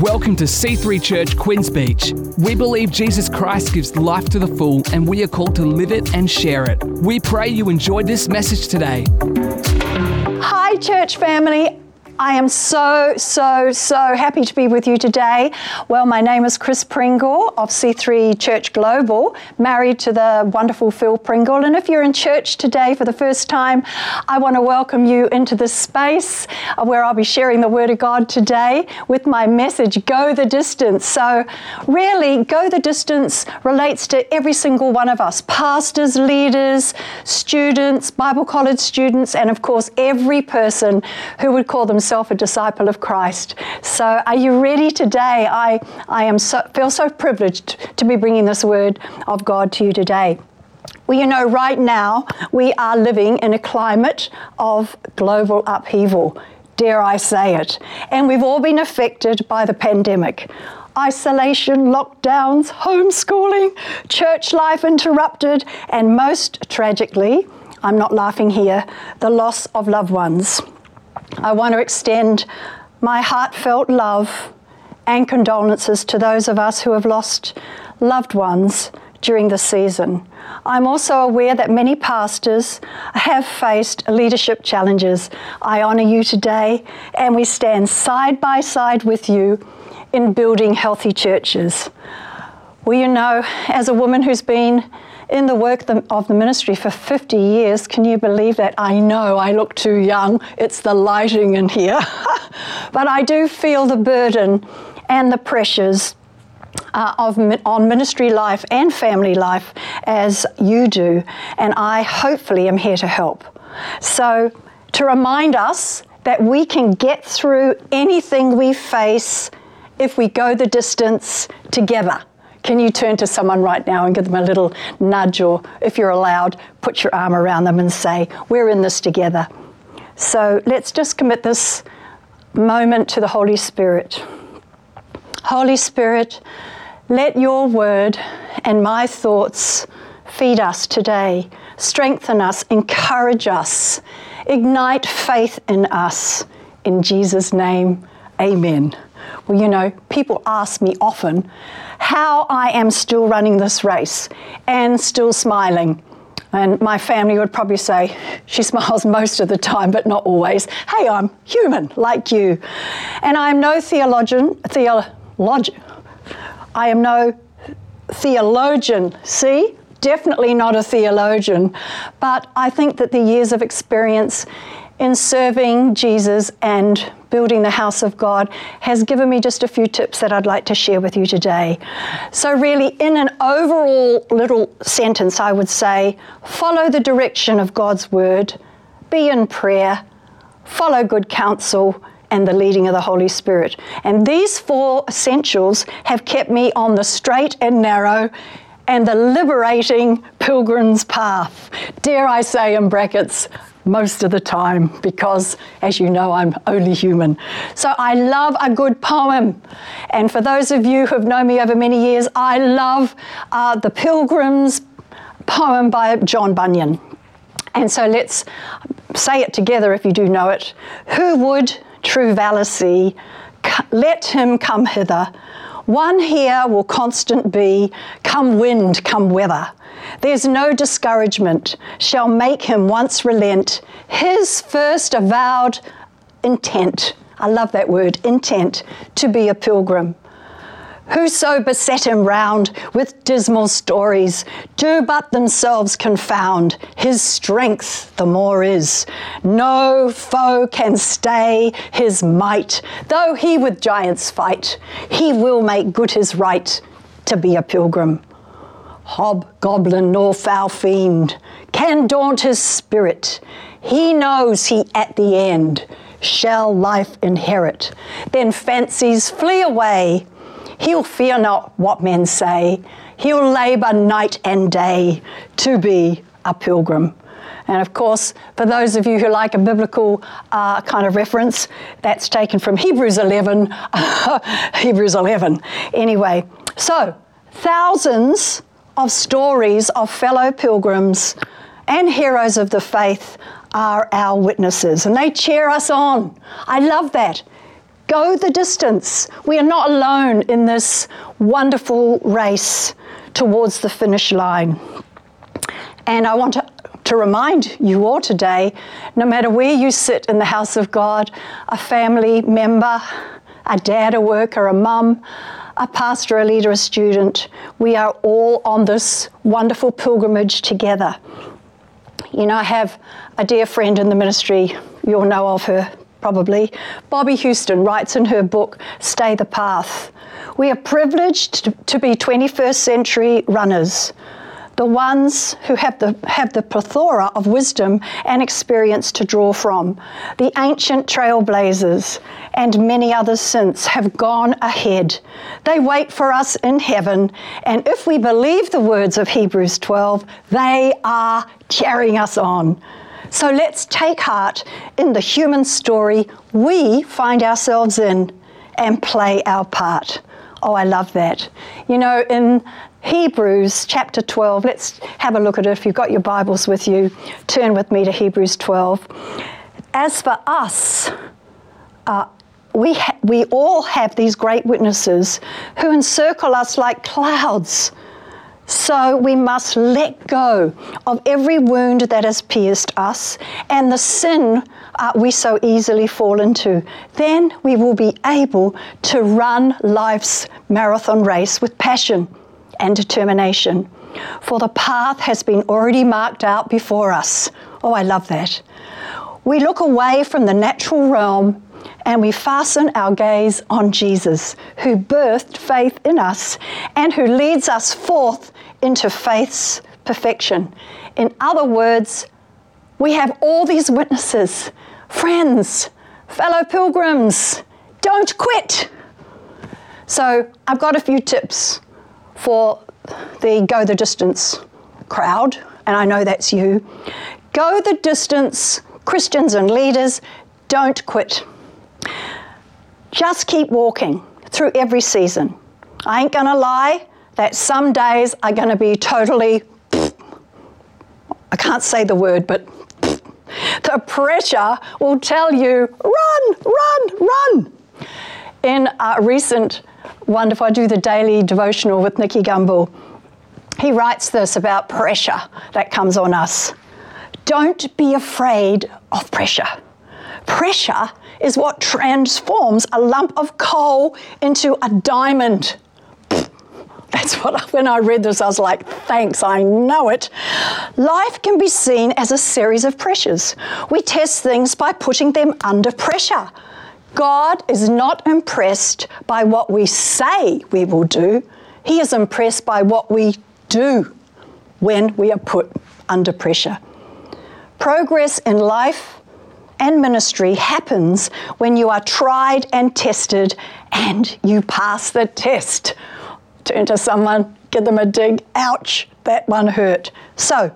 Welcome to C3 Church Queens Beach. We believe Jesus Christ gives life to the full, and we are called to live it and share it. We pray you enjoyed this message today. Hi, church family. I am so, so, so happy to be with you today. Well, my name is Chris Pringle of C3 Church Global, married to the wonderful Phil Pringle. And if you're in church today for the first time, I want to welcome you into this space uh, where I'll be sharing the Word of God today with my message, Go the Distance. So, really, Go the Distance relates to every single one of us pastors, leaders, students, Bible college students, and of course, every person who would call themselves a disciple of Christ. So, are you ready today? I, I am so, feel so privileged to be bringing this word of God to you today. Well, you know, right now we are living in a climate of global upheaval, dare I say it. And we've all been affected by the pandemic isolation, lockdowns, homeschooling, church life interrupted, and most tragically, I'm not laughing here, the loss of loved ones. I want to extend my heartfelt love and condolences to those of us who have lost loved ones during the season. I'm also aware that many pastors have faced leadership challenges. I honour you today, and we stand side by side with you in building healthy churches. Well, you know, as a woman who's been in the work of the ministry for 50 years. Can you believe that? I know I look too young. It's the lighting in here. but I do feel the burden and the pressures uh, of, on ministry life and family life as you do. And I hopefully am here to help. So, to remind us that we can get through anything we face if we go the distance together. Can you turn to someone right now and give them a little nudge, or if you're allowed, put your arm around them and say, We're in this together. So let's just commit this moment to the Holy Spirit. Holy Spirit, let your word and my thoughts feed us today, strengthen us, encourage us, ignite faith in us. In Jesus' name, amen. Well, you know, people ask me often how I am still running this race and still smiling. And my family would probably say, she smiles most of the time, but not always. Hey, I'm human like you. And I am no theologian, theologian. I am no theologian. See? Definitely not a theologian. But I think that the years of experience in serving Jesus and building the house of God has given me just a few tips that I'd like to share with you today. So, really, in an overall little sentence, I would say follow the direction of God's word, be in prayer, follow good counsel. And the leading of the Holy Spirit. And these four essentials have kept me on the straight and narrow and the liberating pilgrim's path. Dare I say, in brackets, most of the time because, as you know, I'm only human. So I love a good poem. And for those of you who have known me over many years, I love uh, The Pilgrim's poem by John Bunyan. And so let's say it together if you do know it. Who would true valor see? Let him come hither. One here will constant be, come wind, come weather. There's no discouragement shall make him once relent his first avowed intent. I love that word, intent, to be a pilgrim. Whoso beset him round with dismal stories do but themselves confound. His strength the more is. No foe can stay his might. Though he with giants fight, he will make good his right to be a pilgrim hobgoblin nor foul fiend can daunt his spirit. He knows he at the end shall life inherit. Then fancies flee away. He'll fear not what men say. He'll labour night and day to be a pilgrim. And of course, for those of you who like a biblical uh, kind of reference, that's taken from Hebrews 11. Hebrews 11. Anyway, so thousands of stories of fellow pilgrims and heroes of the faith are our witnesses, and they cheer us on. I love that. Go the distance. We are not alone in this wonderful race towards the finish line. And I want to, to remind you all today no matter where you sit in the house of God, a family member, a dad, a worker, a mum, a pastor, a leader, a student, we are all on this wonderful pilgrimage together. You know, I have a dear friend in the ministry, you'll know of her probably. Bobbie Houston writes in her book, Stay the Path. We are privileged to be 21st century runners the ones who have the, have the plethora of wisdom and experience to draw from. The ancient trailblazers and many others since have gone ahead. They wait for us in heaven, and if we believe the words of Hebrews 12, they are carrying us on. So let's take heart in the human story we find ourselves in and play our part. Oh, I love that. You know, in Hebrews chapter 12. Let's have a look at it. If you've got your Bibles with you, turn with me to Hebrews 12. As for us, uh, we, ha- we all have these great witnesses who encircle us like clouds. So we must let go of every wound that has pierced us and the sin uh, we so easily fall into. Then we will be able to run life's marathon race with passion and determination. For the path has been already marked out before us. Oh, I love that. We look away from the natural realm and we fasten our gaze on Jesus, who birthed faith in us and who leads us forth into faith's perfection. In other words, we have all these witnesses, friends, fellow pilgrims. Don't quit. So, I've got a few tips for the Go the Distance crowd, and I know that's you. Go the distance, Christians and leaders, don't quit. Just keep walking through every season. I ain't gonna lie that some days are gonna be totally, I can't say the word, but the pressure will tell you run, run, run. In a recent wonderful. I do the daily devotional with Nicky Gumbel. He writes this about pressure that comes on us. Don't be afraid of pressure. Pressure is what transforms a lump of coal into a diamond. That's what, when I read this, I was like, thanks, I know it. Life can be seen as a series of pressures. We test things by putting them under pressure. God is not impressed by what we say we will do, He is impressed by what we do when we are put under pressure. Progress in life and ministry happens when you are tried and tested and you pass the test. Turn to someone, give them a dig. Ouch, that one hurt. So,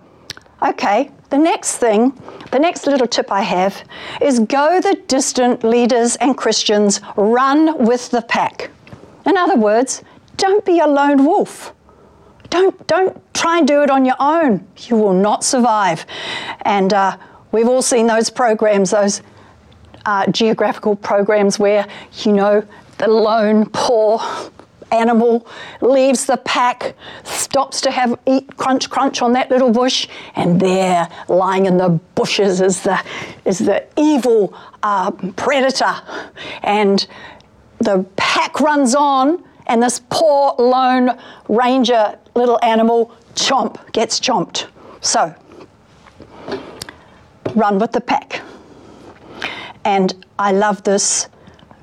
okay, the next thing, the next little tip I have is go the distant leaders and Christians, run with the pack. In other words, don't be a lone wolf. Don't, don't try and do it on your own. You will not survive. And uh, we've all seen those programs, those uh, geographical programs where, you know, the lone, poor animal leaves the pack, stops to have eat crunch crunch on that little bush, and there, lying in the bushes, is the is the evil uh, predator, and the pack runs on, and this poor lone ranger little animal chomp gets chomped. So, run with the pack. And I love this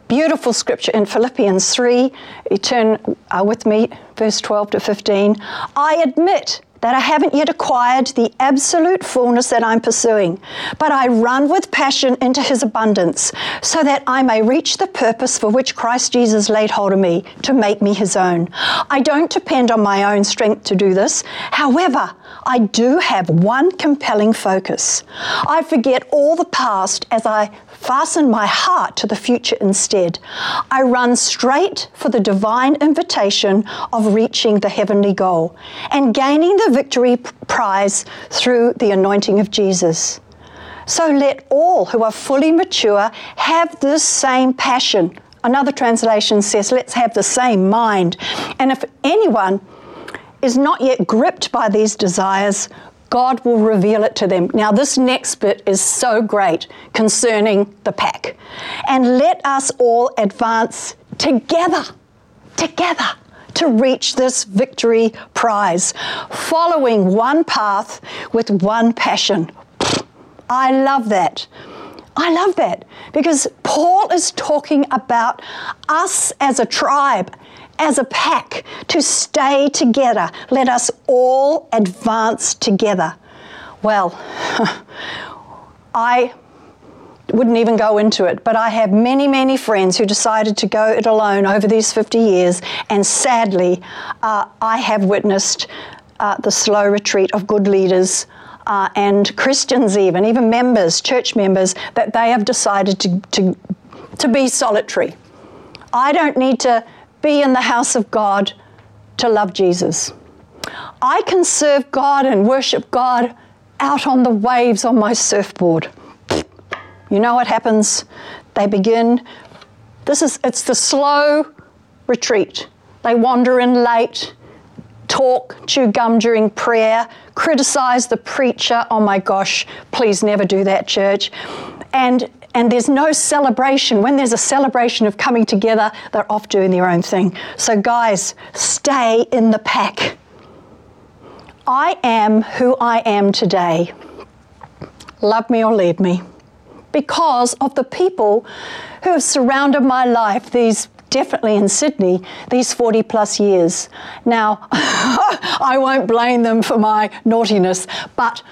beautiful scripture in Philippians 3. You turn uh, with me, verse 12 to 15. I admit that I haven't yet acquired the absolute fullness that I'm pursuing, but I run with passion into his abundance so that I may reach the purpose for which Christ Jesus laid hold of me to make me his own. I don't depend on my own strength to do this. However, I do have one compelling focus. I forget all the past as I fasten my heart to the future instead. I run straight for the divine invitation of reaching the heavenly goal and gaining the victory prize through the anointing of Jesus. So let all who are fully mature have this same passion. another translation says, let's have the same mind. And if anyone is not yet gripped by these desires, God will reveal it to them. Now, this next bit is so great concerning the pack. And let us all advance together, together to reach this victory prize, following one path with one passion. I love that. I love that because Paul is talking about us as a tribe, as a pack, to stay together. Let us all advance together. Well, I wouldn't even go into it, but I have many, many friends who decided to go it alone over these 50 years, and sadly, uh, I have witnessed uh, the slow retreat of good leaders uh, and Christians, even, even members, church members, that they have decided to, to, to be solitary. I don't need to be in the house of God to love Jesus. I can serve God and worship God out on the waves on my surfboard. You know what happens? They begin, this is, it's the slow retreat. They wander in late, talk, chew gum during prayer, criticize the preacher. Oh my gosh, please never do that, church. And and there's no celebration. When there's a celebration of coming together, they're off doing their own thing. So, guys, stay in the pack. I am who I am today. Love me or leave me. Because of the people who have surrounded my life these definitely in Sydney, these 40 plus years. Now, I won't blame them for my naughtiness, but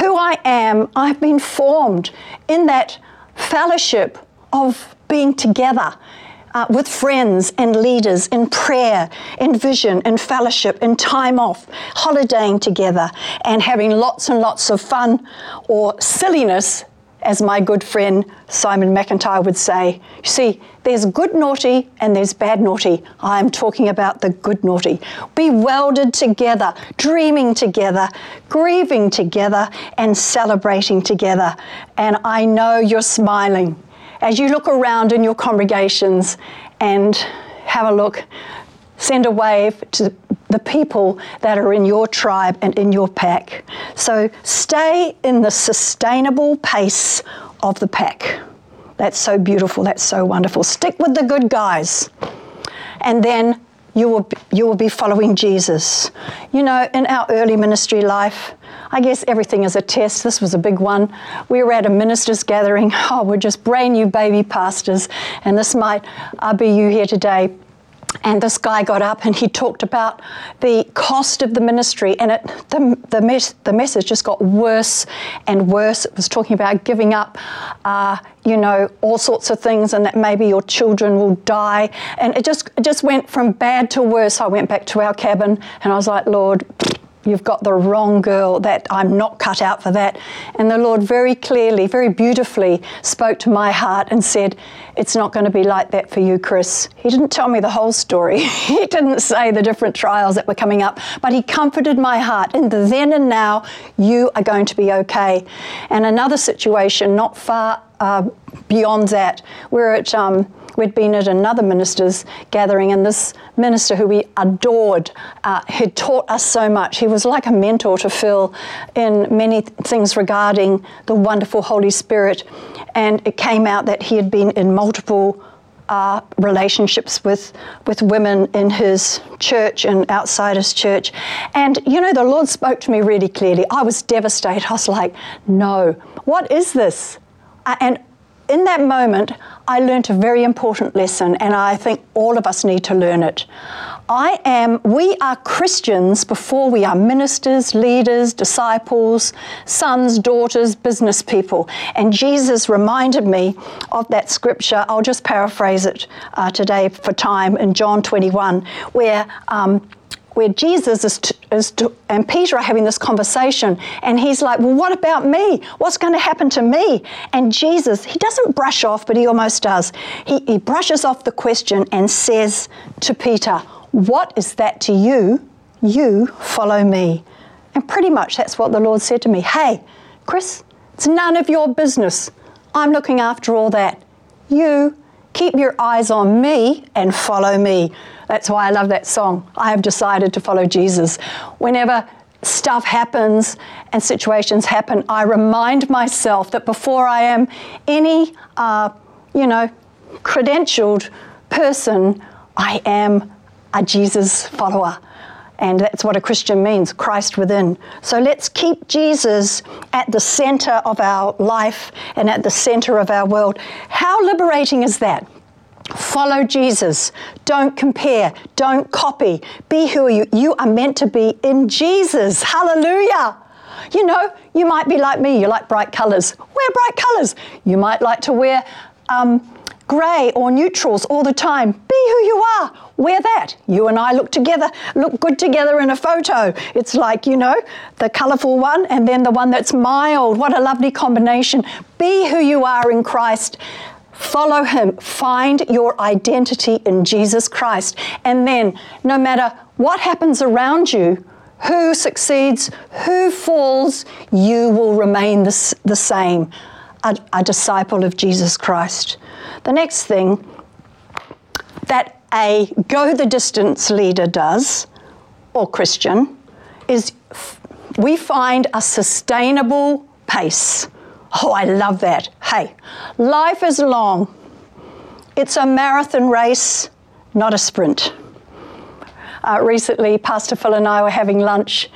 who I am, I've been formed in that fellowship of being together. Uh, with friends and leaders in prayer, in vision, in fellowship, in time off, holidaying together, and having lots and lots of fun or silliness as my good friend Simon McIntyre would say. You see, there's good naughty and there's bad naughty. I'm talking about the good naughty. Be welded together, dreaming together, grieving together, and celebrating together. And I know you're smiling as you look around in your congregations and have a look. Send a wave to the people that are in your tribe and in your pack. So stay in the sustainable pace of the pack. That's so beautiful. That's so wonderful. Stick with the good guys. And then you will, be, you will be following Jesus. You know, in our early ministry life, I guess everything is a test. This was a big one. We were at a ministers' gathering. Oh, we're just brand new baby pastors, and this might uh, be you here today and this guy got up and he talked about the cost of the ministry and it the, the, mes- the message just got worse and worse. It was talking about giving up uh, you know all sorts of things and that maybe your children will die. And it just it just went from bad to worse. I went back to our cabin and i was like lord You've got the wrong girl, that I'm not cut out for that. And the Lord very clearly, very beautifully spoke to my heart and said, It's not going to be like that for you, Chris. He didn't tell me the whole story. he didn't say the different trials that were coming up, but He comforted my heart. In the then and now, you are going to be okay. And another situation, not far uh, beyond that, we're at. Um, We'd been at another minister's gathering, and this minister, who we adored, uh, had taught us so much. He was like a mentor to Phil in many things regarding the wonderful Holy Spirit. And it came out that he had been in multiple uh, relationships with, with women in his church and outside his church. And, you know, the Lord spoke to me really clearly. I was devastated. I was like, no, what is this? Uh, and in that moment, I learnt a very important lesson, and I think all of us need to learn it. I am, we are Christians before we are ministers, leaders, disciples, sons, daughters, business people. And Jesus reminded me of that scripture. I'll just paraphrase it uh, today for time in John 21, where um, where Jesus is, to, is to, and Peter are having this conversation, and he's like, Well, what about me? What's going to happen to me? And Jesus, he doesn't brush off, but he almost does. He, he brushes off the question and says to Peter, What is that to you? You follow me. And pretty much that's what the Lord said to me. Hey, Chris, it's none of your business. I'm looking after all that. You Keep your eyes on me and follow me. That's why I love that song. I have decided to follow Jesus. Whenever stuff happens and situations happen, I remind myself that before I am any, uh, you know, credentialed person, I am a Jesus follower. And that's what a Christian means Christ within. So let's keep Jesus at the center of our life and at the center of our world. How liberating is that? Follow Jesus. Don't compare. Don't copy. Be who you, you are meant to be in Jesus. Hallelujah. You know, you might be like me. You like bright colors. Wear bright colors. You might like to wear um, grey or neutrals all the time. Be who you are. Wear that. You and I look together, look good together in a photo. It's like, you know, the colourful one and then the one that's mild. What a lovely combination. Be who you are in Christ. Follow him. Find your identity in Jesus Christ. And then, no matter what happens around you, who succeeds, who falls, you will remain the, the same a, a disciple of Jesus Christ. The next thing that a go the distance leader does, or Christian, is we find a sustainable pace. Oh, I love that. Hey, life is long. It's a marathon race, not a sprint. Uh, recently, Pastor Phil and I were having lunch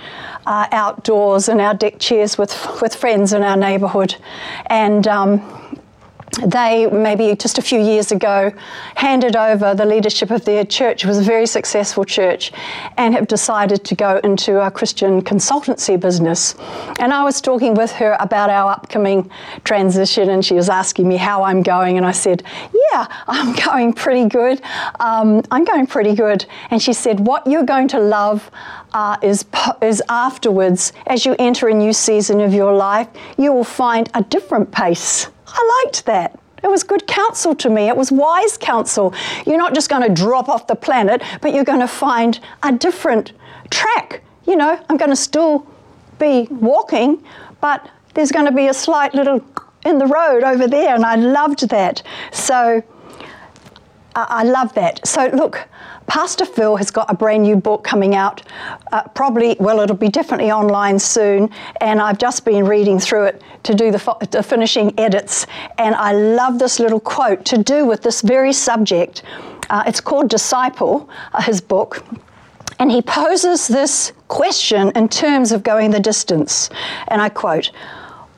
uh, outdoors in our deck chairs with, with friends in our neighbourhood. And um, they, maybe just a few years ago, handed over the leadership of their church. It was a very successful church and have decided to go into a Christian consultancy business. And I was talking with her about our upcoming transition, and she was asking me how I'm going. And I said, Yeah, I'm going pretty good. Um, I'm going pretty good. And she said, What you're going to love uh, is, is afterwards, as you enter a new season of your life, you will find a different pace. I liked that. It was good counsel to me. It was wise counsel. You're not just going to drop off the planet, but you're going to find a different track. You know, I'm going to still be walking, but there's going to be a slight little in the road over there, and I loved that. So I love that. So, look, Pastor Phil has got a brand new book coming out. Uh, probably, well, it'll be definitely online soon. And I've just been reading through it to do the, the finishing edits. And I love this little quote to do with this very subject. Uh, it's called Disciple, uh, his book. And he poses this question in terms of going the distance. And I quote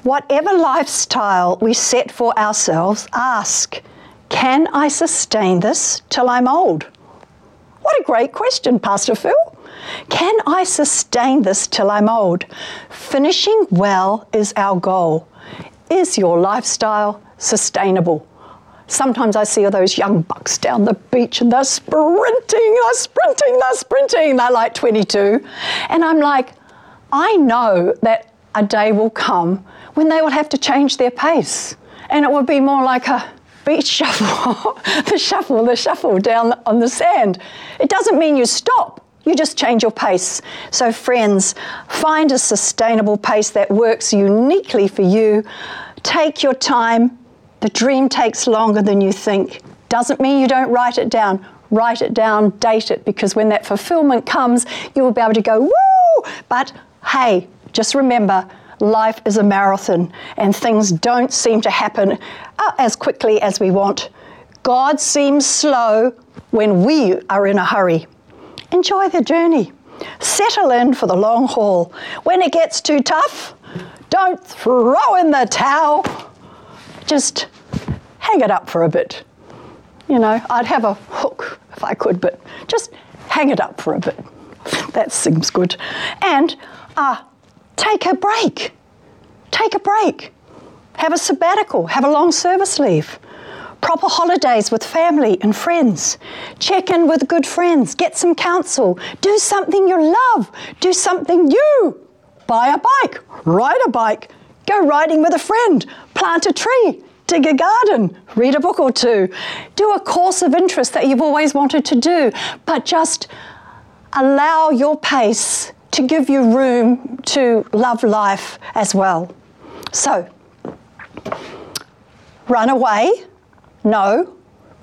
Whatever lifestyle we set for ourselves, ask, can I sustain this till I'm old? What a great question, Pastor Phil. Can I sustain this till I'm old? Finishing well is our goal. Is your lifestyle sustainable? Sometimes I see all those young bucks down the beach and they're sprinting, they're sprinting, they're sprinting, they're like 22. And I'm like, I know that a day will come when they will have to change their pace. And it will be more like a beach shuffle, the shuffle, the shuffle down on the sand. It doesn't mean you stop. You just change your pace. So, friends, find a sustainable pace that works uniquely for you. Take your time. The dream takes longer than you think. Doesn't mean you don't write it down. Write it down, date it, because when that fulfillment comes, you will be able to go, woo! But hey, just remember, life is a marathon and things don't seem to happen uh, as quickly as we want. God seems slow when we are in a hurry. Enjoy the journey. Settle in for the long haul. When it gets too tough, don't throw in the towel. Just hang it up for a bit. You know, I'd have a hook if I could, but just hang it up for a bit. That seems good. And uh, Take a break. Take a break. Have a sabbatical. Have a long service leave. Proper holidays with family and friends. Check in with good friends. Get some counsel. Do something you love. Do something new. Buy a bike. Ride a bike. Go riding with a friend. Plant a tree. Dig a garden. Read a book or two. Do a course of interest that you've always wanted to do. But just allow your pace to give you room to love life as well. So, run away? No.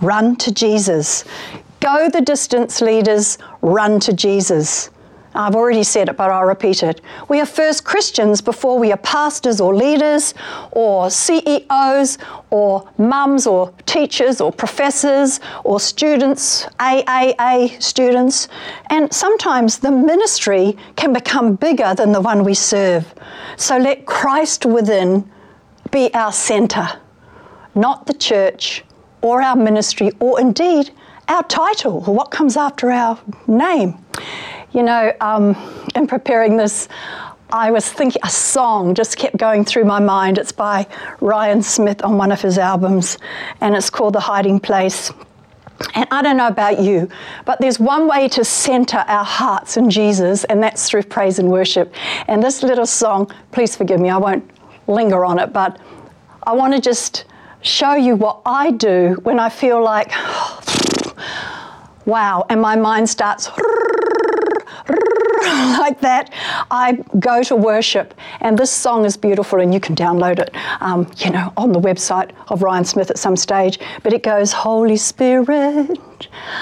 run to Jesus. Go the distance, leaders, run to Jesus. I've already said it, but I'll repeat it. We are first Christians before we are pastors or leaders or CEOs or mums or teachers or professors or students, AAA students. And sometimes the ministry can become bigger than the one we serve. So let Christ within be our centre, not the church or our ministry or indeed our title, or what comes after our name. You know, um, in preparing this, I was thinking a song just kept going through my mind. It's by Ryan Smith on one of his albums, and it's called The Hiding Place. And I don't know about you, but there's one way to center our hearts in Jesus, and that's through praise and worship. And this little song, please forgive me, I won't linger on it, but I want to just show you what I do when I feel like, wow, and my mind starts like that, I go to worship. And this song is beautiful, and you can download it, um, you know, on the website of Ryan Smith at some stage. But it goes, Holy Spirit,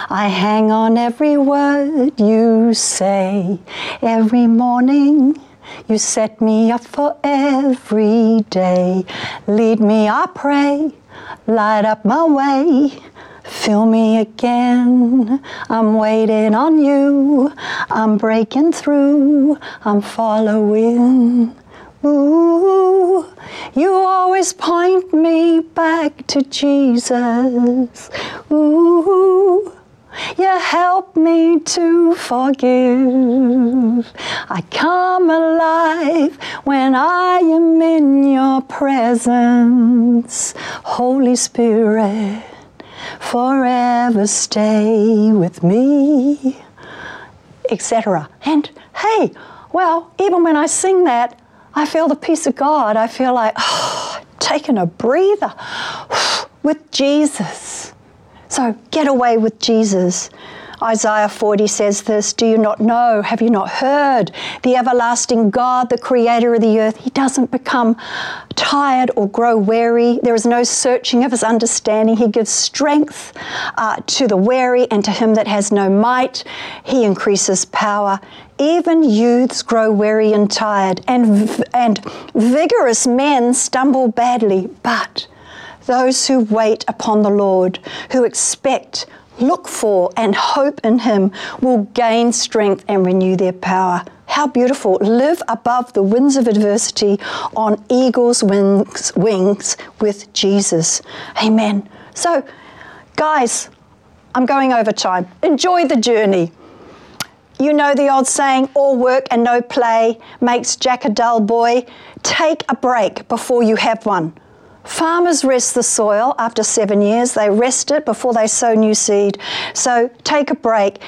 I hang on every word you say every morning. You set me up for every day. Lead me, I pray. Light up my way. Fill me again. I'm waiting on you. I'm breaking through. I'm following. Ooh, you always point me back to Jesus. Ooh, you help me to forgive. I come alive when I am in your presence. Holy Spirit forever stay with me, etc. And hey, well, even when I sing that, I feel the peace of God. I feel like, oh, taking a breather with Jesus. So get away with Jesus. Isaiah 40 says this Do you not know? Have you not heard? The everlasting God, the creator of the earth, he doesn't become tired or grow weary. There is no searching of his understanding. He gives strength uh, to the weary and to him that has no might. He increases power. Even youths grow weary and tired, and, and vigorous men stumble badly. But those who wait upon the Lord, who expect look for and hope in Him will gain strength and renew their power. How beautiful. Live above the winds of adversity on eagle's wings, wings with Jesus. Amen. So, guys, I'm going over time. Enjoy the journey. You know the old saying, all work and no play makes Jack a dull boy. Take a break before you have one. Farmers rest the soil after seven years. They rest it before they sow new seed. So take a break.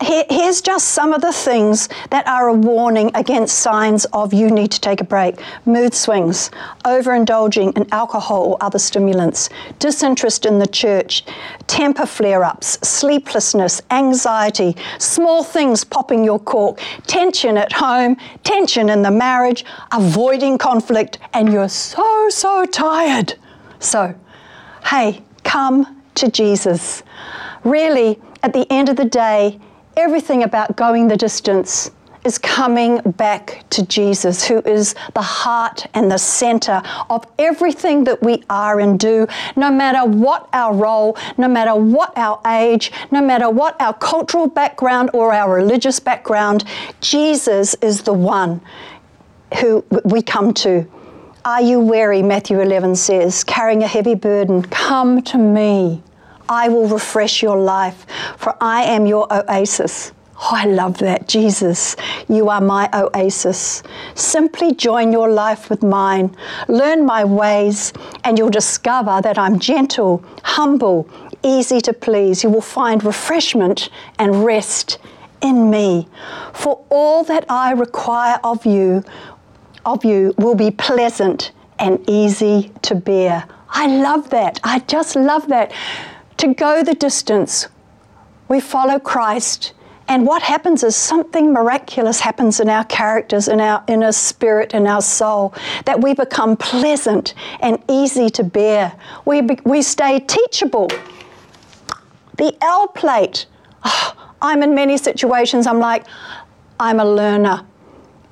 Here's just some of the things that are a warning against signs of you need to take a break mood swings, overindulging in alcohol or other stimulants, disinterest in the church, temper flare ups, sleeplessness, anxiety, small things popping your cork, tension at home, tension in the marriage, avoiding conflict, and you're so, so tired. So, hey, come to Jesus. Really, at the end of the day, everything about going the distance is coming back to Jesus, who is the heart and the center of everything that we are and do, no matter what our role, no matter what our age, no matter what our cultural background or our religious background. Jesus is the one who we come to. Are you weary? Matthew 11 says, carrying a heavy burden, come to me. I will refresh your life, for I am your oasis. Oh, I love that. Jesus, you are my oasis. Simply join your life with mine. Learn my ways, and you'll discover that I'm gentle, humble, easy to please. You will find refreshment and rest in me. For all that I require of you, of you will be pleasant and easy to bear. I love that. I just love that to go the distance. We follow Christ. And what happens is something miraculous happens in our characters, in our inner spirit, in our soul, that we become pleasant and easy to bear. We, be, we stay teachable. The L plate. Oh, I'm in many situations, I'm like, I'm a learner.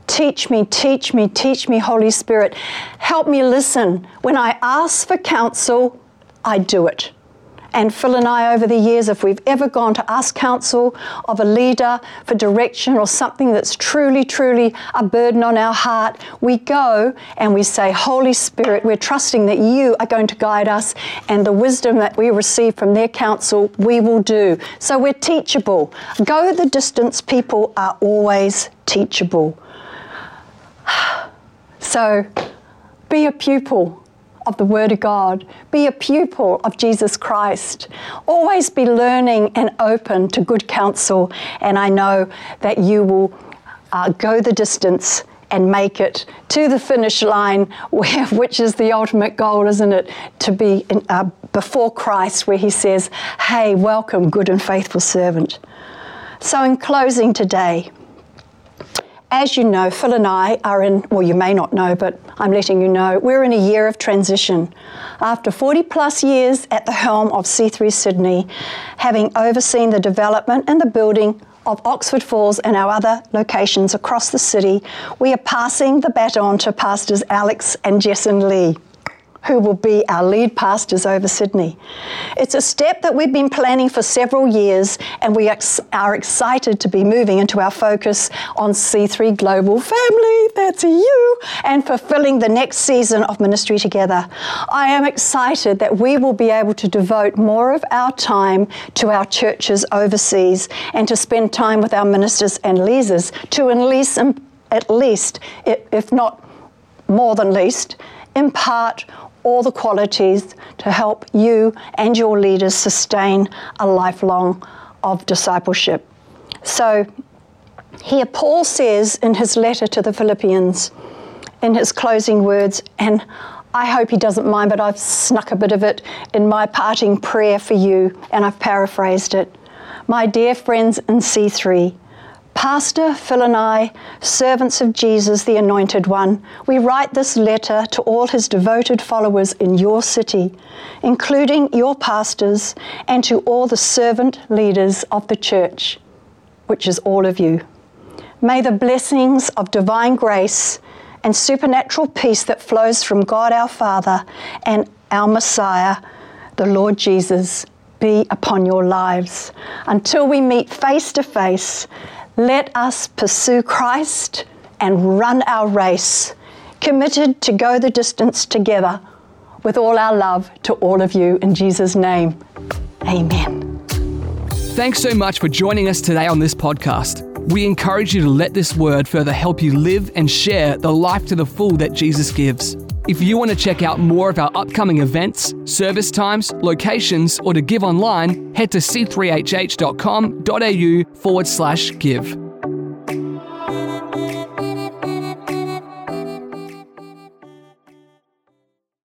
Teach me, teach me, teach me, Holy Spirit. Help me listen. When I ask for counsel, I do it. And Phil and I, over the years, if we've ever gone to ask counsel of a leader for direction or something that's truly, truly a burden on our heart, we go and we say, Holy Spirit, we're trusting that you are going to guide us, and the wisdom that we receive from their counsel, we will do. So we're teachable. Go the distance, people are always teachable. So be a pupil of the Word of God. Be a pupil of Jesus Christ. Always be learning and open to good counsel. And I know that you will uh, go the distance and make it to the finish line, where, which is the ultimate goal, isn't it? To be in, uh, before Christ, where He says, Hey, welcome, good and faithful servant. So, in closing today, as you know, Phil and I are in, well, you may not know, but I'm letting you know, we're in a year of transition. After 40 plus years at the helm of C3 Sydney, having overseen the development and the building of Oxford Falls and our other locations across the city, we are passing the baton to Pastors Alex and Jesson Lee who will be our lead pastors over Sydney. It's a step that we've been planning for several years, and we ex- are excited to be moving into our focus on C3 Global Family, that's you, and fulfilling the next season of ministry together. I am excited that we will be able to devote more of our time to our churches overseas and to spend time with our ministers and leaders to least, at least if not more than least, impart all the qualities to help you and your leaders sustain a lifelong of discipleship. So, here Paul says in his letter to the Philippians, in his closing words, and I hope he doesn't mind, but I've snuck a bit of it in my parting prayer for you, and I've paraphrased it. My dear friends in C3, Pastor Phil and I, servants of Jesus, the Anointed One, we write this letter to all his devoted followers in your city, including your pastors, and to all the servant leaders of the church, which is all of you. May the blessings of divine grace and supernatural peace that flows from God our Father and our Messiah, the Lord Jesus, be upon your lives. Until we meet face to face, let us pursue Christ and run our race, committed to go the distance together with all our love to all of you in Jesus' name. Amen. Thanks so much for joining us today on this podcast. We encourage you to let this word further help you live and share the life to the full that Jesus gives. If you want to check out more of our upcoming events, service times, locations, or to give online, head to c3hh.com.au forward slash give.